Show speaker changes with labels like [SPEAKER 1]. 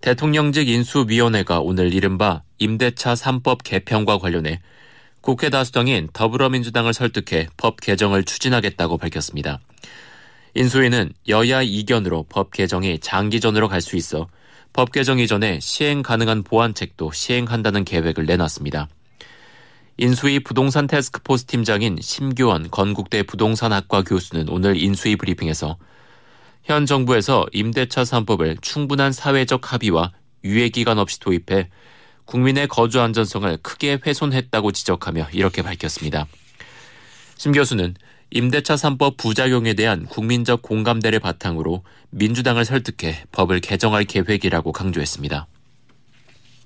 [SPEAKER 1] 대통령직 인수위원회가 오늘 이른바 임대차 3법 개편과 관련해 국회 다수당인 더불어민주당을 설득해 법 개정을 추진하겠다고 밝혔습니다. 인수위는 여야 이견으로 법 개정이 장기전으로 갈 수 있어 법 개정 이전에 시행 가능한 보완책도 시행한다는 계획을 내놨습니다. 인수위 부동산 테스크포스 팀장인 심교원 건국대 부동산학과 교수는 오늘 인수위 브리핑에서 현 정부에서 임대차 3법을 충분한 사회적 합의와 유예기간 없이 도입해 국민의 거주 안전성을 크게 훼손했다고 지적하며 이렇게 밝혔습니다. 심 교수는 임대차 3법 부작용에 대한 국민적 공감대를 바탕으로 민주당을 설득해 법을 개정할 계획이라고 강조했습니다.